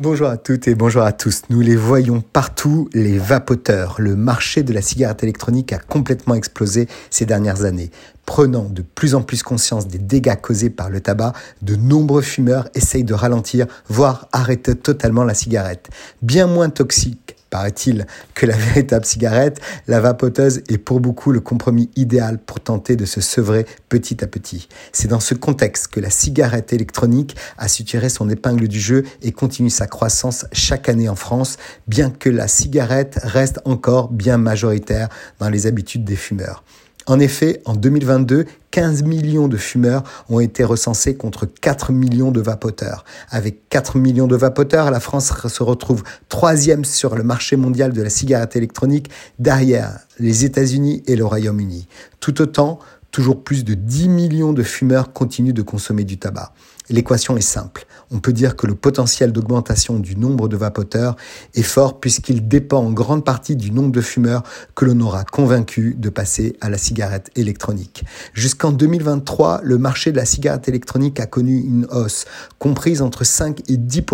Bonjour à toutes et bonjour à tous. Nous les voyons partout, les vapoteurs. Le marché de la cigarette électronique a complètement explosé ces dernières années. Prenant de plus en plus conscience des dégâts causés par le tabac, de nombreux fumeurs essayent de ralentir, voire arrêter totalement la cigarette. Bien moins toxique paraît-il, que la véritable cigarette, la vapoteuse est pour beaucoup le compromis idéal pour tenter de se sevrer petit à petit. C'est dans ce contexte que la cigarette électronique a su tirer son épingle du jeu et continue sa croissance chaque année en France, bien que la cigarette reste encore bien majoritaire dans les habitudes des fumeurs. En effet, en 2022, 15 millions de fumeurs ont été recensés contre 4 millions de vapoteurs. Avec 4 millions de vapoteurs, la France se retrouve troisième sur le marché mondial de la cigarette électronique derrière les États-Unis et le Royaume-Uni. Tout autant, toujours plus de 10 millions de fumeurs continuent de consommer du tabac. L'équation est simple. On peut dire que le potentiel d'augmentation du nombre de vapoteurs est fort puisqu'il dépend en grande partie du nombre de fumeurs que l'on aura convaincu de passer à la cigarette électronique. Jusqu'en 2023, le marché de la cigarette électronique a connu une hausse comprise entre 5 et 10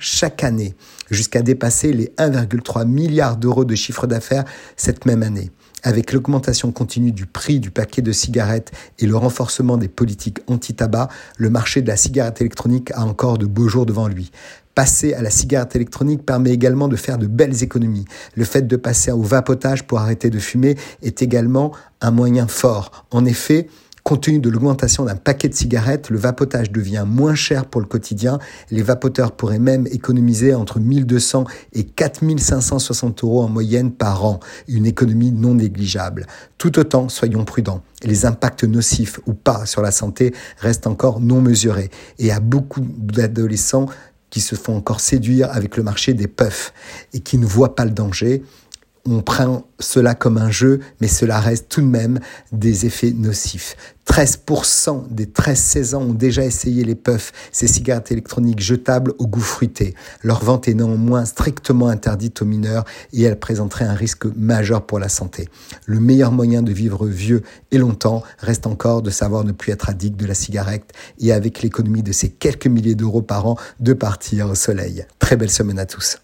chaque année, jusqu'à dépasser les 1,3 milliard d'euros de chiffre d'affaires cette même année. Avec l'augmentation continue du prix du paquet de cigarettes et le renforcement des politiques anti-tabac, le marché de la cigarette électronique a encore de beaux jours devant lui. Passer à la cigarette électronique permet également de faire de belles économies. Le fait de passer au vapotage pour arrêter de fumer est également un moyen fort. En effet, Compte tenu de l'augmentation d'un paquet de cigarettes, le vapotage devient moins cher pour le quotidien. Les vapoteurs pourraient même économiser entre 1200 et 4560 euros en moyenne par an, une économie non négligeable. Tout autant, soyons prudents. Les impacts nocifs ou pas sur la santé restent encore non mesurés. Et à beaucoup d'adolescents qui se font encore séduire avec le marché des puffs et qui ne voient pas le danger, on prend cela comme un jeu, mais cela reste tout de même des effets nocifs. 13% des 13-16 ans ont déjà essayé les puffs, ces cigarettes électroniques jetables au goût fruité. Leur vente est néanmoins strictement interdite aux mineurs et elle présenterait un risque majeur pour la santé. Le meilleur moyen de vivre vieux et longtemps reste encore de savoir ne plus être addict de la cigarette et avec l'économie de ces quelques milliers d'euros par an de partir au soleil. Très belle semaine à tous.